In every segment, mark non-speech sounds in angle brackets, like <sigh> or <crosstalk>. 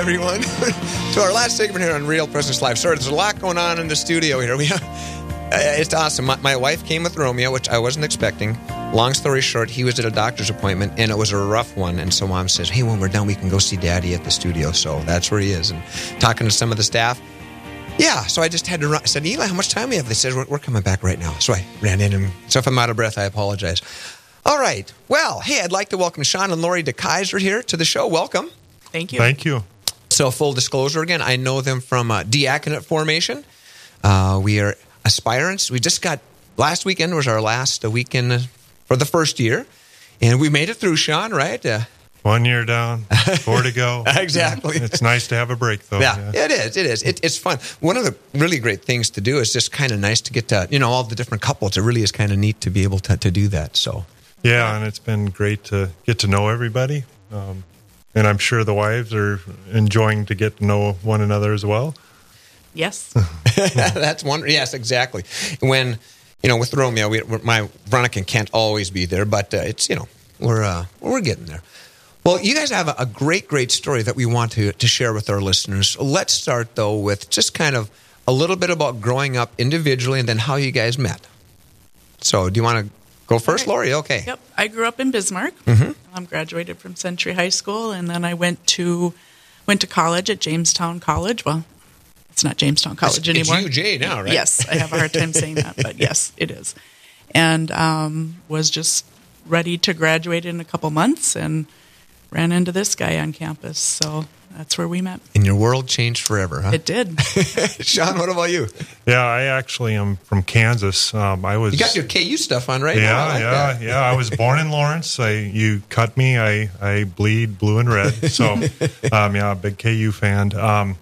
everyone, <laughs> to our last segment here on Real Presence Live. Sorry, there's a lot going on in the studio here. <laughs> We have, uh, it's awesome. My, my wife came with Romeo, which I wasn't expecting. Long story short, he was at a doctor's appointment, and it was a rough one. And so mom says, "Hey, when we're done, we can go see Daddy at the studio." So that's where he is, and talking to some of the staff. Yeah, so I just had to run. I said, Eli, how much time we have? They said, we're, we're coming back right now. So I ran in, and so if I'm out of breath, I apologize. All right. Well, hey, I'd like to welcome Sean and Lori DeKaiser here to the show. Welcome. Thank you. Thank you. So, full disclosure again, I know them from uh, Diaconate Formation. Uh, we are aspirants. We just got, last weekend was our last uh, weekend for the first year. And we made it through, Sean, right? Uh, One year down, four to go. <laughs> exactly. It's nice to have a break, though. Yeah, it is. It is. It, it's fun. One of the really great things to do is just kind of nice to get to, you know, all the different couples. It really is kind of neat to be able to, to do that. So, Yeah, and it's been great to get to know everybody. Um, and I'm sure the wives are enjoying to get to know one another as well. Yes. <laughs> That's one. Yes, exactly. When you know, with Romeo, we, my Veronica can't always be there, but uh, it's you know, we're uh, we're getting there. Well, you guys have a, a great, great story that we want to to share with our listeners. Let's start though with just kind of a little bit about growing up individually, and then how you guys met. So, do you want to go first, Okay. Lori? Okay. Yep. I grew up in Bismarck. Mhm. Um, graduated from Century High School, and then I went to went to college at Jamestown College. Well, it's not Jamestown College It's- it's anymore. UJ now, right? Yes, I have a hard time saying that, but <laughs> yes, it is. And um, was just ready to graduate in a couple months, and ran into this guy on campus. So that's where we met. And your world changed forever, huh? It did. <laughs> Sean, what about you? Yeah, I actually am from Kansas. Um, I was. You got your KU stuff on right yeah, now. I like yeah, that. yeah. I was born in Lawrence. I you cut me. I I bleed blue and red. So, <laughs> um, yeah, big KU fan. Um,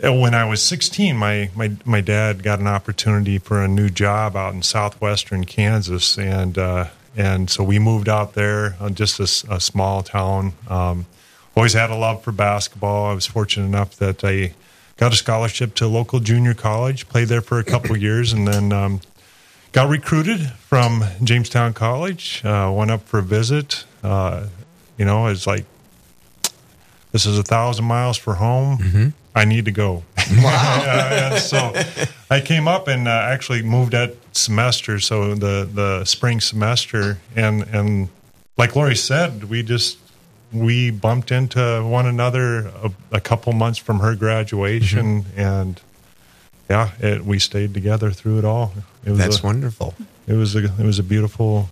when I was 16, my, my my dad got an opportunity for a new job out in southwestern Kansas, and uh, and so we moved out there, uh, just a small town. Um, always had a love for basketball. I was fortunate enough that I got a scholarship to a local junior college, played there for a couple <clears throat> years, and then um, got recruited from Jamestown College. Uh, went up for a visit. Uh, you know, it's like this is a thousand miles for home. I need to go. <laughs> <laughs> Wow. Yeah, so I came up and uh, actually moved that semester, so the the spring semester, and and like Lori said, we just we bumped into one another a, a couple months from her graduation, mm-hmm. and yeah, it, we stayed together through it all. It was That's a, wonderful. it was a it was a beautiful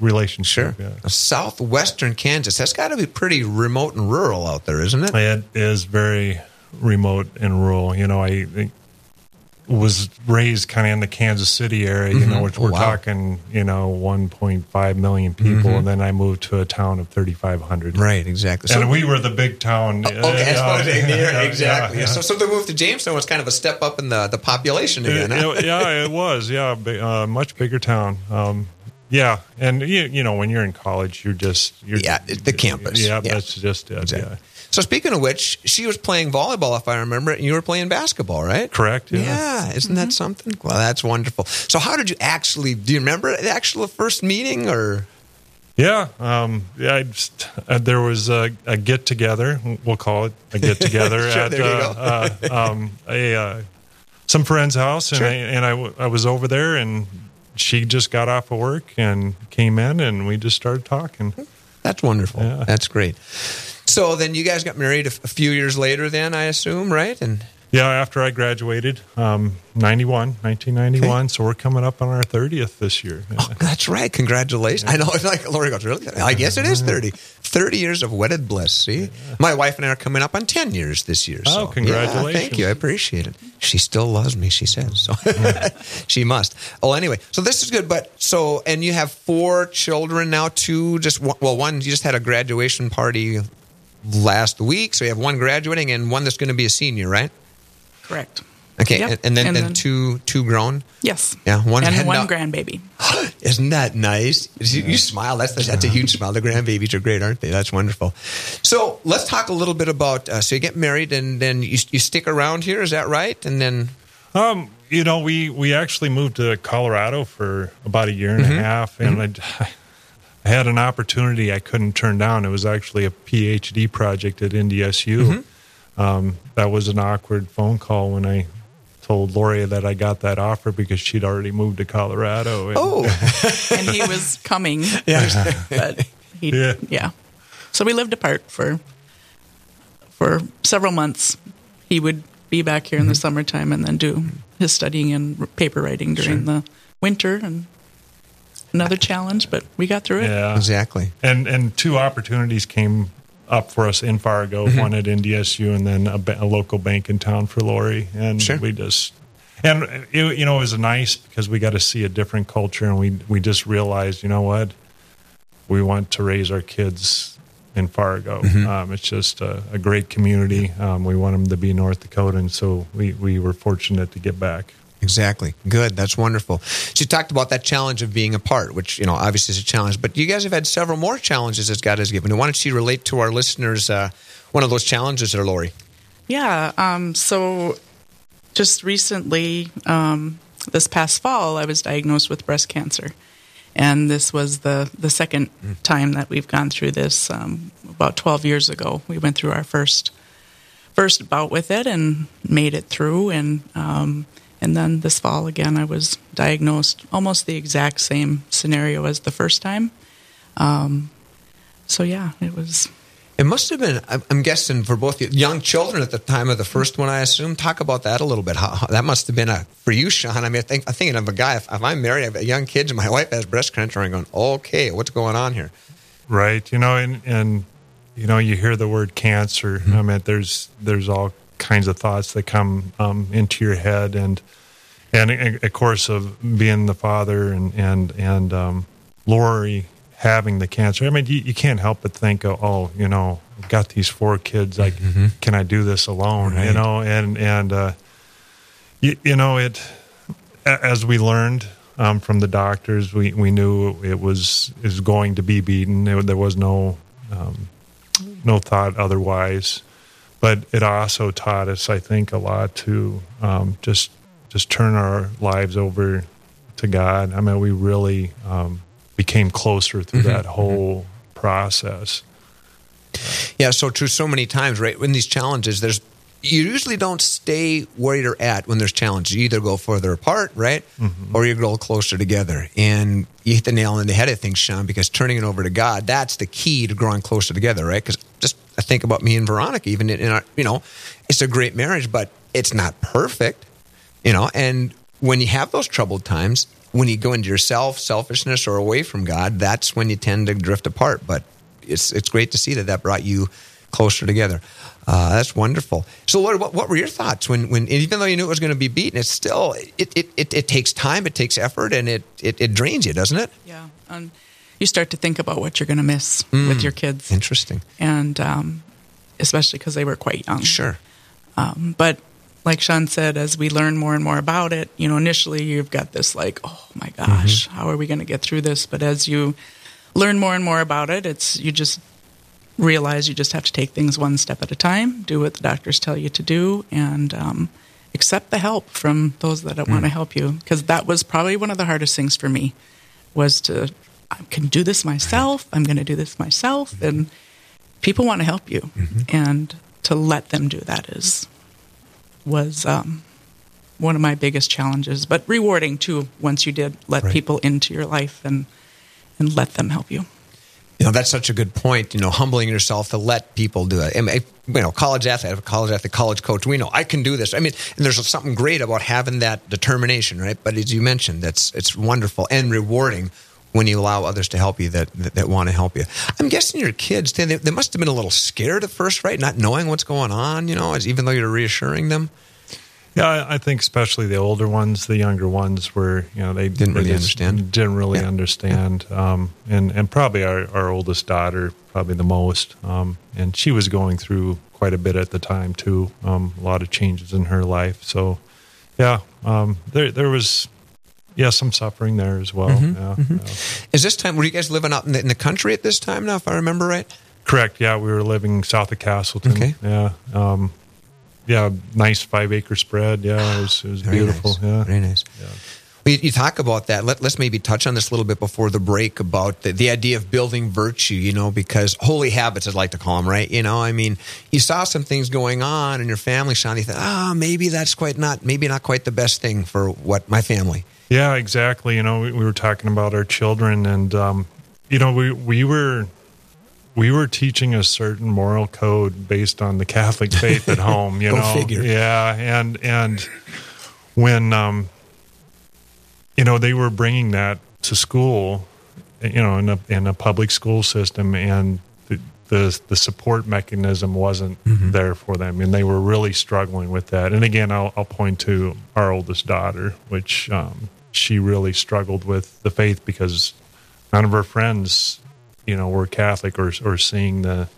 relationship. Sure. Yeah. Southwestern Kansas. That's got to be pretty remote and rural out there, isn't it? It is very remote and rural. You know, I, I was raised kind of in the Kansas City area, you know, which Oh, we're wow. talking, you know, 1.5 million people. And then I moved to a town of 3,500. Mm-hmm. Right, exactly. And we were the big town. okay, I did. Yeah, exactly. yeah, So, so the move to Jamestown was kind of a step up in the, the population again. It- huh? it- yeah, <laughs> it was. Yeah, uh, much bigger town. Um, yeah, and you, you know when you're in college, you're just you're, Yeah, the campus. Yeah, Yeah. that's just it. Exactly. Yeah, So speaking of which, she was playing volleyball, if I remember it, and you were playing basketball, right? correct. Yeah. Yeah, isn't that something? Well, that's wonderful. So, how did you actually? Do you remember the actual first meeting, or Yeah, um, yeah. I just, uh, there was a, a get together. We'll call it a get together <laughs> Sure, at there you uh, uh, um, a uh, some friend's house, and Sure. I and I, w- I was over there, and she just got off of work and came in, and we just started talking. that's wonderful? Yeah. That's great. So then you guys got married a, f- a few years later, then I assume, right? And Yeah, after I graduated, um, 91, 1991. So we're coming up on our 30th this year. Oh, that's right. Congratulations. I know. It's <laughs> like Lori goes, really? I guess it is 30. 30 years of wedded bliss. See? My wife and I are coming up on 10 years this year. So. Oh, congratulations. Yeah, thank you. I appreciate it. She still loves me, she says. So <laughs> she must. Oh, anyway. So this is good. But so, and you have four children now, two, just one, well, one, you just had a graduation party last week. So you have one graduating and one that's going to be a senior, right? Correct. Okay. Yep. And, and then And and then- two, two grown. Yes. Yeah, one and one out- grandbaby. <gasps> Isn't that nice? You, you smile. That's that's a huge smile. The grandbabies are great, aren't they? That's wonderful. So let's talk a little bit about. Uh, so you get married, and then you, you stick around here. Is that right? And then Um, you know, we, we actually moved to Colorado for about a year and Mm-hmm. a half, and I, I I had an opportunity I couldn't turn down. It was actually a PhD project at NDSU. Um, that was an awkward phone call when I told Lori that I got that offer because she'd already moved to Colorado. And, Oh, <laughs> and he was coming, yeah. but he, Yeah. yeah. So we lived apart for for several months. He would be back here in Mm-hmm. the summertime and then do his studying and paper writing during the winter and another challenge, but we got through it. yeah. exactly. and and two opportunities came up for us in Fargo, Mm-hmm. one at NDSU and then a, a local bank in town for Lori, and Sure. we just and it, you know it was nice because we got to see a different culture, and we we just realized, you know what, we want to raise our kids in Fargo. Mm-hmm. Um, it's just a, a great community. Um, we want them to be North Dakota, and so we we were fortunate to get back. Exactly. Good. That's wonderful. She talked about that challenge of being apart, which you know obviously is a challenge. But you guys have had several more challenges that God has given. Why don't you relate to our listeners uh, one of those challenges, there, Lori? Yeah. Um, so just recently, um, this past fall, I was diagnosed with breast cancer. And this was the, the second time that we've gone through this. Um, about 12 years ago, we went through our first first bout with it and made it through. And um, and then this fall again, I was diagnosed almost the exact same scenario as the first time. Um, so yeah, it was It must have been. I'm- I'm guessing for both young children at the time of the first one. I assume. Talk about that a little bit. How, how- that must have been a for you, Sean. I mean, I think I'm thinking of a guy. If, if I'm married, I have young kids, and my <laughs> wife has breast cancer. I'm going, okay, what's going on here? Right. You know, and and you know, you hear the word cancer. I mean, there's there's all kinds of thoughts that come um, into your head, and and of course of being the father and and and um, Lori having the cancer. I mean, you, you can't help but think, oh, oh, you know, I've got these four kids. Like, can I do this alone? You know, and and uh, you, you know it as we learned um, from the doctors, we, we knew it was is going to be beaten. There, there was no um, no thought otherwise, but it also taught us, I think, a lot to um, just just turn our lives over to God. I mean, we really um, became closer through that whole process. Yeah, so true. So many times, right? In these challenges, there's you usually don't stay where you're at when there's challenges. You either go further apart, right, or you go closer together. And you hit the nail on the head, I think, Sean, because turning it over to God, that's the key to growing closer together, right? Because I think about me and Veronica, even in our, you know, it's a great marriage, but it's not perfect, you know. And when you have those troubled times, when you go into yourself, selfishness, or away from God, that's when you tend to drift apart. But it's it's great to see that that brought you closer together. Uh, that's wonderful. So, Lori, what, what were your thoughts when, when even though you knew it was going to be beaten, it's still it, it, it, it takes time, it takes effort, and it, it, it drains you, doesn't it? yeah. And you start to think about what you're going to miss with your kids, Interesting. and um, especially because they were quite young. Sure. Um, but like Sean said, as we learn more and more about it, you know, initially you've got this like, oh my gosh, how are we going to get through this? But as you learn more and more about it, it's you just realize you just have to take things one step at a time, do what the doctors tell you to do, and um, accept the help from those that want to help you. Because that was probably one of the hardest things for me was to I can do this myself. I'm going to do this myself, and people want to help you, and to let them do that is was um, one of my biggest challenges, but rewarding too. Once you did let Right. people into your life and and let them help you. You know, that's such a good point. You know, humbling yourself to let people do it. I mean, you know, college athlete, a college athlete, college coach. We know I can do this. I mean, and there's something great about having that determination, right? But as you mentioned, that's it's wonderful and rewarding when you allow others to help you that that, that want to help you. I'm guessing your kids they, they must have been a little scared at first, right? Not knowing what's going on. You know, as even though you're reassuring them. Yeah, I- think especially the older ones, the younger ones, were you know they Didn't really understand. Didn't really Yeah. understand, um, and and probably our, our oldest daughter probably the most, um, and she was going through quite a bit at the time too. Um, a lot of changes in her life, so yeah, um, there there was yeah some suffering there as well. Mm-hmm, Yeah, yeah. Is this time were you guys living out in the, in the country at this time now? If I remember right. Correct. Yeah, we were living south of Castleton. Okay. Yeah. Um, yeah, nice five acre spread. Yeah, it was, it was beautiful. nice. Yeah. Very nice. Yeah. You, you talk about that. Let, us maybe touch on this a little bit before the break about the, the idea of building virtue, you know, because holy habits, I'd like to call them, right? You know, I mean, you saw some things going on in your family, Sean. You thought, ah, oh, maybe that's quite not, maybe not quite the best thing for what my family. Yeah, exactly. You know, we, we were talking about our children, and um, you know, we we were we were teaching a certain moral code based on the Catholic faith at <laughs> home. You know, figure. yeah, and and when um, you know they were bringing that to school, you know, in a in a public school system, and the the, the support mechanism wasn't mm-hmm. there for them, and they were really struggling with that. And again, I'll, I'll point to our oldest daughter, which um, she really struggled with the faith because none of her friends, you know, were Catholic or or seeing the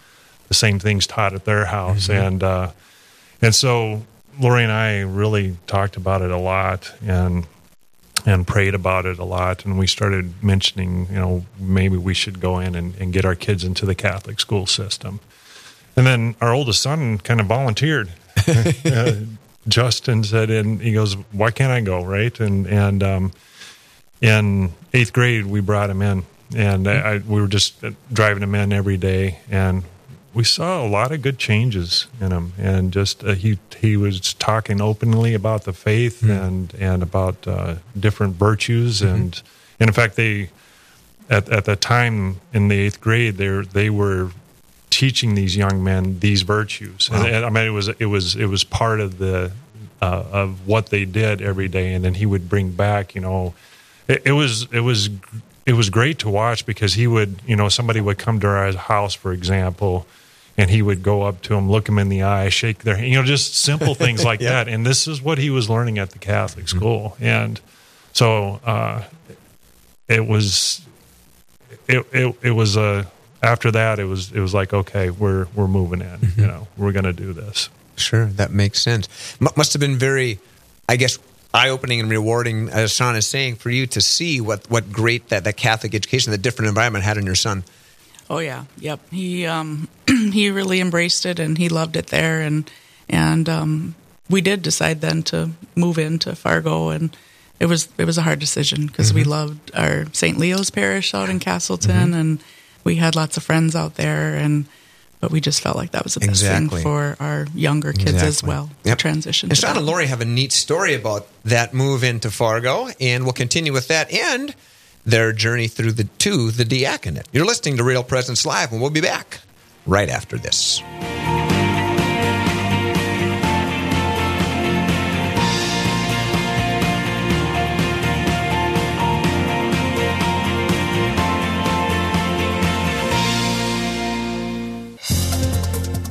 the same things taught at their house, mm-hmm. and uh, and so Lori and I really talked about it a lot, and and prayed about it a lot. And we started mentioning you know maybe we should go in and, and, get our kids into the catholic school system. And then our oldest son kind of volunteered. <laughs> <laughs> Uh, justin said and he goes why can't i go right and and um, in eighth grade we brought him in and I, we were just driving him in every day and we saw a lot of good changes in him, and just uh, he he was talking openly about the faith mm-hmm. and and about uh, different virtues, mm-hmm. and, and in fact they at at that time in the eighth grade they they were teaching these young men these virtues, wow. and, and, I mean it was it was it was part of the uh, of what they did every day, and then he would bring back you know it, it was it was it was great to watch because he would, you know, somebody would come to our house, for example, and he would go up to them, look them in the eye, shake their hand, you know, just simple <laughs> things like yeah. that. And this is what he was learning at the Catholic mm-hmm. school. Mm-hmm. And so uh, it was, it, it, it was a, after that, it was, it was like, okay, we're, we're moving in, mm-hmm. you know, we're going to do this. Sure. That makes sense. M- must have been very, I guess, eye-opening and rewarding, as Sean is saying, for you to see what, what great that, that Catholic education, the different environment had on your son. Oh yeah, yep. He um, <clears throat> he really embraced it and he loved it there, and and um, we did decide then to move into Fargo, and it was it was a hard decision because mm-hmm. we loved our St. Leo's parish out in Castleton, mm-hmm. and we had lots of friends out there, and but we just felt like that was the best exactly. thing for our younger kids exactly. as well. Yep. Transition. And Sean and Lori have a neat story about that move into Fargo, and we'll continue with that and their journey through the to the diaconate. You're listening to Real Presence Live, and we'll be back right after this.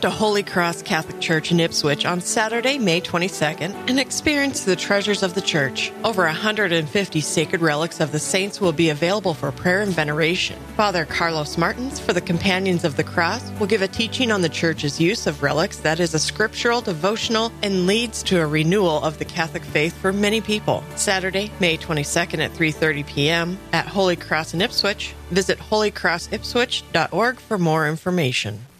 To Holy Cross Catholic Church in Ipswich on Saturday, May 22nd and experience the treasures of the church. Over 150 sacred relics of the saints will be available for prayer and veneration. Father Carlos Martins for the Companions of the Cross will give a teaching on the church's use of relics that is a scriptural, devotional, and leads to a renewal of the Catholic faith for many people. Saturday, May 22nd at 3:30 p.m. at Holy Cross in Ipswich. Visit holycrossipswich.org for more information.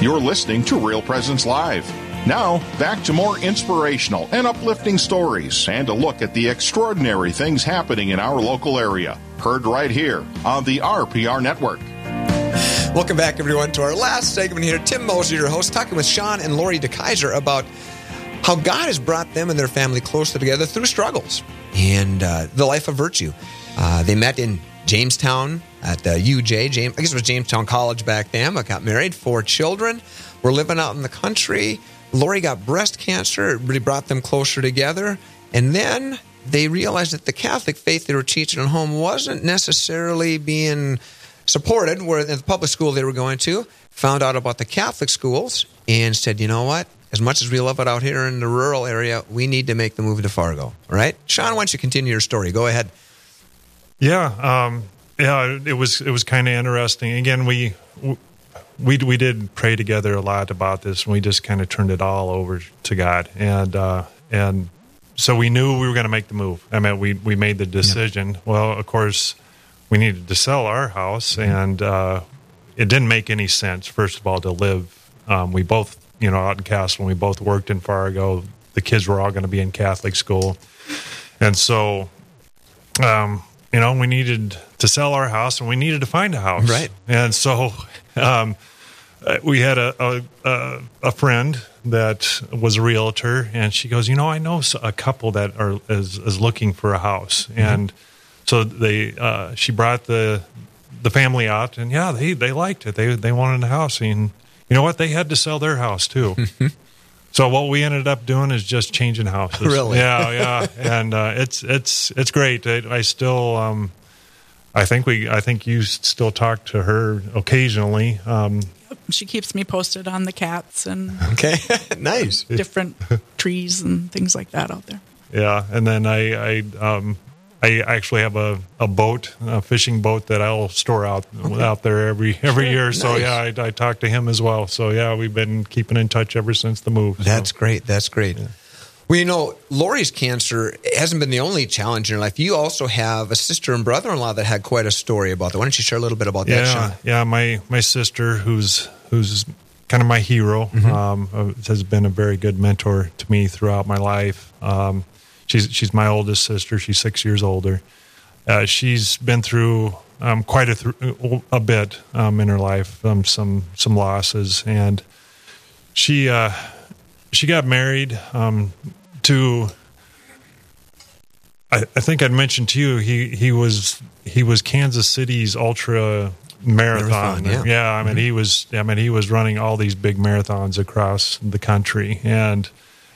You're listening to Real Presence Live. Now, back to more inspirational and uplifting stories and a look at the extraordinary things happening in our local area. Heard right here on the RPR Network. Welcome back, everyone, to our last segment here. Tim Moser, your host, talking with Sean and Lori DeKaiser about how God has brought them and their family closer together through struggles and uh, the life of virtue. Uh, they met in Jamestown at uh, the UJ, James, I guess it was Jamestown College back then. I got married, four children. We're living out in the country. Lori got breast cancer. It really brought them closer together. And then they realized that the Catholic faith they were teaching at home wasn't necessarily being supported. Where the public school they were going to, found out about the Catholic schools and said, you know what? As much as we love it out here in the rural area, we need to make the move to Fargo. All right, Sean, why don't you continue your story? Go ahead. Yeah, um, yeah, it was it was kind of interesting. Again, we we we did pray together a lot about this, and we just kind of turned it all over to God, and uh, and so we knew we were going to make the move. I mean, we we made the decision. Yeah. Well, of course, we needed to sell our house, mm-hmm. and uh, it didn't make any sense. First of all, to live. Um, we both, you know, out in Castle, we both worked in Fargo. The kids were all going to be in Catholic school, and so um, you know, we needed to sell our house and we needed to find a house. Right. And so um, uh, we had a, a, a, friend that was a realtor and she goes, you know, I know a couple that are is, is looking for a house. Mm-hmm. And so they, uh, she brought the, the family out and yeah, they, they liked it. They, they wanted a house and you know what? They had to sell their house too. So what we ended up doing is just changing houses. really? Yeah, yeah, <laughs> and uh, it's it's it's great. I, I still, um, I think we, I think you still talk to her occasionally. Um, she keeps me posted on the cats and okay, <laughs> nice different trees and things like that out there. Yeah, and then I, I um, I actually have a, a boat, a fishing boat that I'll store out okay. out there every every sure. year. So nice. yeah, I, I talk to him as well. So yeah, we've been keeping in touch ever since the move. That's great. That's great. Yeah. Well, you know, Lori's cancer hasn't been the only challenge in her life. You also have a sister and brother-in-law that had quite a story about that. Why don't you share a little bit about yeah, that, Sean? Yeah, my my sister, who's who's kind of my hero, mm-hmm. um, uh, has been a very good mentor to me throughout my life. Um, She's she's my oldest sister. She's six years older. Uh, she's been through um, quite a th- a bit um, in her life, um, some some losses, and she uh, she got married um, to. I, I, think I'd mentioned to you he he was he was Kansas City's ultra marathon. marathon yeah. yeah. I mean mm-hmm. he was I mean he was running all these big marathons across the country, and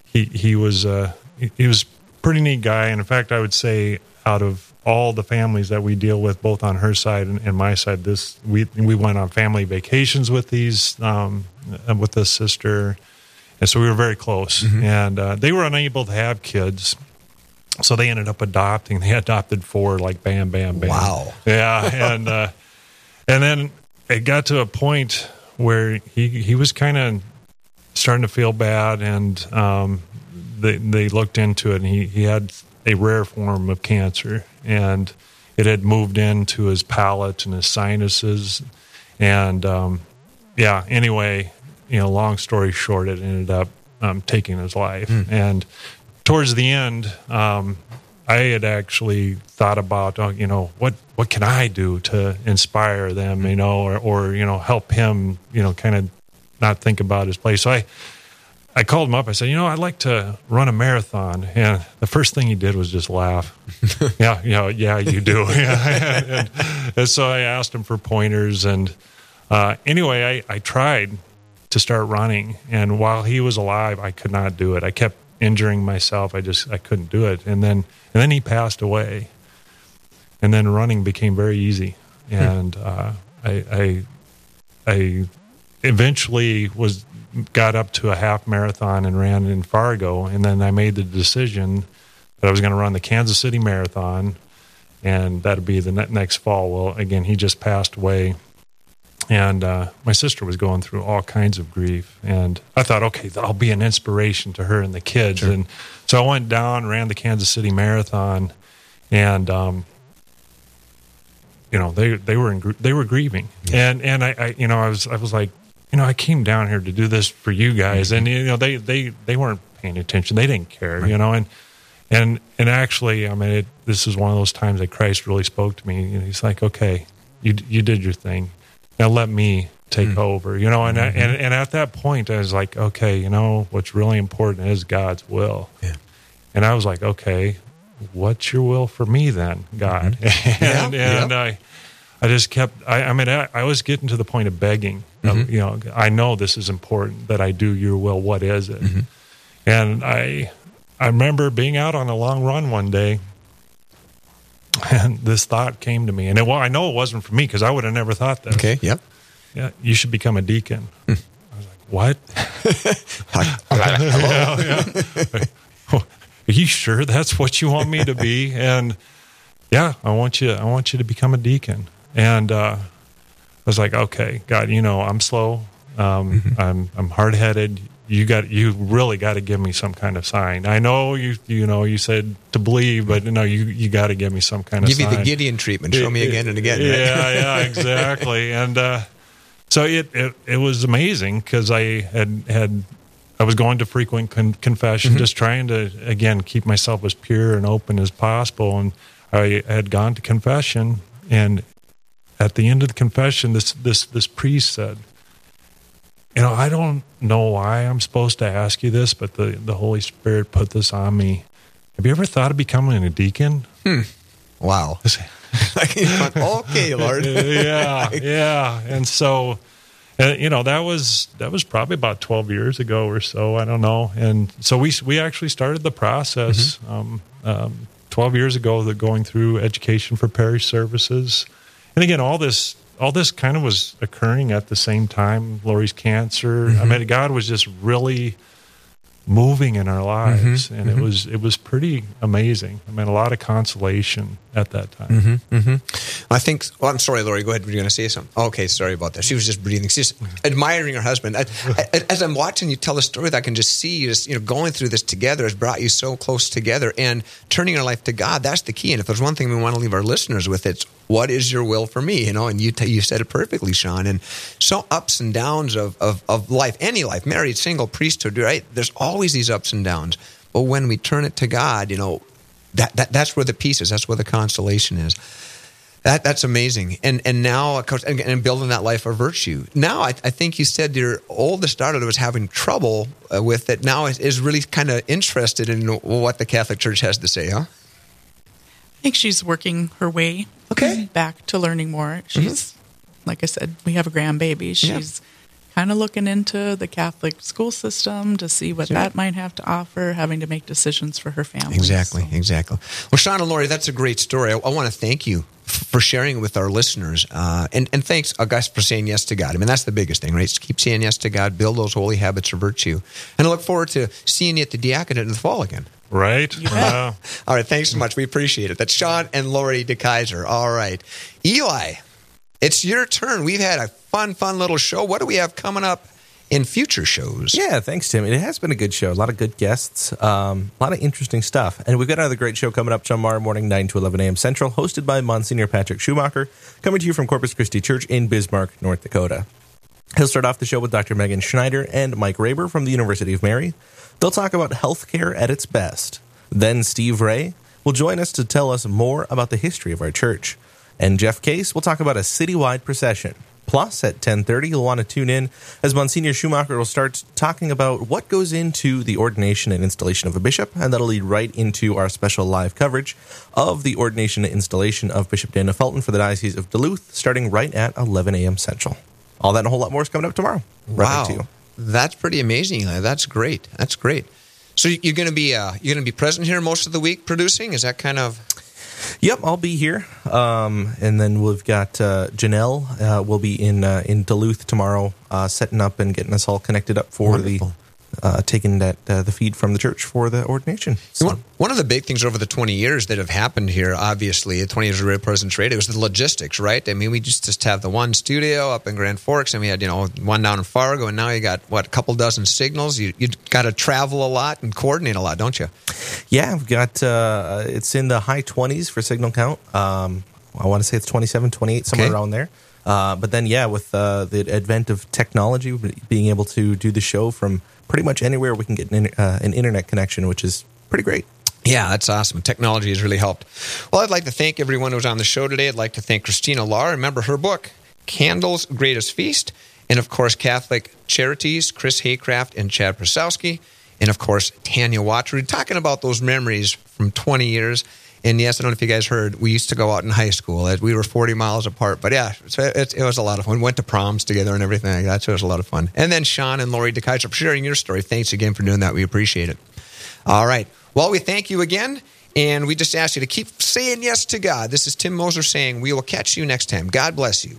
he he was uh, he was pretty neat guy. And in fact, I would say out of all the families that we deal with, both on her side and, and my side, this we we went on family vacations with these um, with this sister, and so we were very close. Mm-hmm. And uh, they were unable to have kids, so they ended up adopting. They <laughs> adopted four, like bam, bam, bam. Wow. Yeah, and uh, and then it got to a point where he he was kind of starting to feel bad, and um, they they looked into it, and he he had a rare form of cancer, and it had moved into his palate and his sinuses, and um, yeah. Anyway, you know, long story short, it ended up um, taking his life, mm. and towards the end. Um, I had actually thought about, uh, you know, what what can I do to inspire them, you know, or or you know, help him, you know, kind of not think about his place. So I I called him up. I said, you know, I'd like to run a marathon. And the first thing he did was just laugh. <laughs> yeah, you know, yeah, you do. <laughs> and, and, so I asked him for pointers. And uh, anyway, I, I tried to start running. And while he was alive, I could not do it. I kept injuring myself. I just I couldn't do it. And then and then he passed away. And then running became very easy. and uh, I, I I eventually was got up to a half marathon and ran in Fargo, and then I made the decision that I was going to run the Kansas City Marathon, and that'd be the ne- next fall. Well, again, he just passed away, and uh, my sister was going through all kinds of grief, and I thought, okay, I'll be an inspiration to her and the kids, and so I went down, ran the Kansas City Marathon, and um, you know they they were in, they were grieving, and and I, I you know I was I was like you know I came down here to do this for you guys, and you know they they they weren't paying attention, they didn't care, you know, and and and actually I mean it, this is one of those times that Christ really spoke to me, and He's like, okay, you you did your thing, now let me take hmm. over, you know, and I, and and at that point I was like, okay, you know what's really important is God's will, Yeah. and I was like, okay, what's your will for me then, God? Mm-hmm. <laughs> and Yeah, and yeah. I, I just kept. I, I mean, I, I was getting to the point of begging. of, you know, I know this is important that I do your will. What is it? Mm-hmm. And I, I remember being out on a long run one day, and this thought came to me, and it, well, I know it wasn't for me because I would have never thought that. Okay. Yep. Yeah, you should become a deacon. Hmm. I was like, what? <laughs> <laughs> Hello. <laughs> Are you sure that's what you want me to be? And yeah, I want you. I want you to become a deacon. And uh, I was like, okay, God, you know, I'm slow. Um, I'm I'm hard headed. You got you really got to give me some kind of sign. I know you you know you said to believe, but no, you you got to give me some kind of Give you sign. the Gideon treatment. Show me again and again. right? Yeah, yeah, exactly. <laughs> and uh, so it, it it was amazing because I had had I was going to frequent con- confession, Mm-hmm. just trying to again keep myself as pure and open as possible. And I had gone to confession, and at the end of the confession, this this this priest said, "You know, I don't know why I'm supposed to ask you this, but the the Holy Spirit put this on me. Have you ever thought of becoming a deacon?" Wow. <laughs> okay, Lord. <laughs> yeah, yeah. And so, uh, you know, that was that was probably about twelve years ago or so. I don't know. And so we we actually started the process um, um, twelve years ago. That going through education for parish services, and again, all this all this kind of was occurring at the same time. Lori's cancer. I mm-hmm. mean, God was just really moving in our mm-hmm. lives and it mm-hmm. was it was pretty amazing i mean a lot of consolation at that time mm-hmm. I think. Well, I'm sorry, Lori. Go ahead. Were you going to say something? Okay, sorry about that. She was just breathing. She's admiring her husband. I, <laughs> I, as I'm watching you tell the story, that I can just see you just you know going through this together has brought you so close together and turning your life to God. That's the key. And if there's one thing we want to leave our listeners with, it's what is your will for me? You know, and you t- you said it perfectly, Sean. And so ups and downs of, of of life, any life, married, single, priesthood, right? There's always these ups and downs. But when we turn it to God, you know, that, that that's where the peace is. That's where the consolation is. That that's amazing, and and now of course, and, and building that life of virtue. Now, I, I think you said your oldest daughter was having trouble uh, with it. Now is, is really kind of interested in what the Catholic Church has to say, huh? I think she's working her way Okay. back to learning more. She's, like I said, we have a grandbaby. Yeah. She's kind of looking into the Catholic school system to see what that might have to offer, having to make decisions for her family. Exactly, So- exactly. Well, Sean and Lori, that's a great story. I, I want to thank you for sharing it with our listeners, uh, and and thanks, guys, for saying yes to God. I mean, that's the biggest thing, right? Just keep saying yes to God, build those holy habits of virtue, and I look forward to seeing you at the diaconate in the fall again. right You bet. <laughs> All right, thanks so much. We appreciate it. That's Sean and Lori DeKaiser. All right. Eli, it's your turn. We've had a fun, fun little show. What do we have coming up in future shows? Yeah, thanks, Tim. It has been a good show. A lot of good guests, um, a lot of interesting stuff. And we've got another great show coming up tomorrow morning, 9 to 11 a.m. Central, hosted by Monsignor Patrick Schumacher, coming to you from Corpus Christi Church in Bismarck, North Dakota. He'll start off the show with Dr. Megan Schneider and Mike Raber from the University of Mary. They'll talk about healthcare at its best. Then Steve Ray will join us to tell us more about the history of our church. And Jeff Case will talk about a citywide procession. Plus, at 10:30, you'll want to tune in as Monsignor Schumacher will start talking about what goes into the ordination and installation of a bishop, and that'll lead right into our special live coverage of the ordination and installation of Bishop Daniel Felton for the Diocese of Duluth, starting right at 11 a.m. Central. All that and a whole lot more is coming up tomorrow. Right back to you. Wow, that's pretty amazing, That's great. That's great. So you're going to be uh, you're going to be present here most of the week producing. Is that kind of Yep, I'll be here. Um, and then we've got uh, Janelle. Uh, will be in uh, in Duluth tomorrow, uh, setting up and getting us all connected up for Wonderful. Uh, taking that uh, the feed from the church for the ordination. So, One, one of the big things over the 20 years that have happened here, obviously, the 20 years of Real Presence Radio, was the logistics, right? I mean, we just, just have the one studio up in Grand Forks, and we had, you know, one down in Fargo, and now you got, what, a couple dozen signals? You, you got to travel a lot and coordinate a lot, don't you? yeah, we've got uh, it's in the high twenties for signal count. Um, I want to say it's 27, 28, somewhere Okay. around there. Uh, but then, yeah, with uh, the advent of technology, being able to do the show from pretty much anywhere, we can get an, uh, an internet connection, which is pretty great. Yeah, that's awesome. Technology has really helped. Well, I'd like to thank everyone who was on the show today. I'd like to thank Christina Lahr. Remember her book, Candles Greatest Feast. And of course, Catholic Charities, Chris Haycraft and Chad Prasowski. And of course, Tanya Watcher. Talking about those memories from 20 years. And yes, I don't know if you guys heard, we used to go out in high school. We were 40 miles apart. But yeah, it, it was a lot of fun. Went to proms together and everything that. It was a lot of fun. And then Sean and Lori DeKaiser for sharing your story. Thanks again for doing that. We appreciate it. All right. Well, we thank you again, and we just ask you to keep saying yes to God. This is Tim Moser saying, We will catch you next time. God bless you.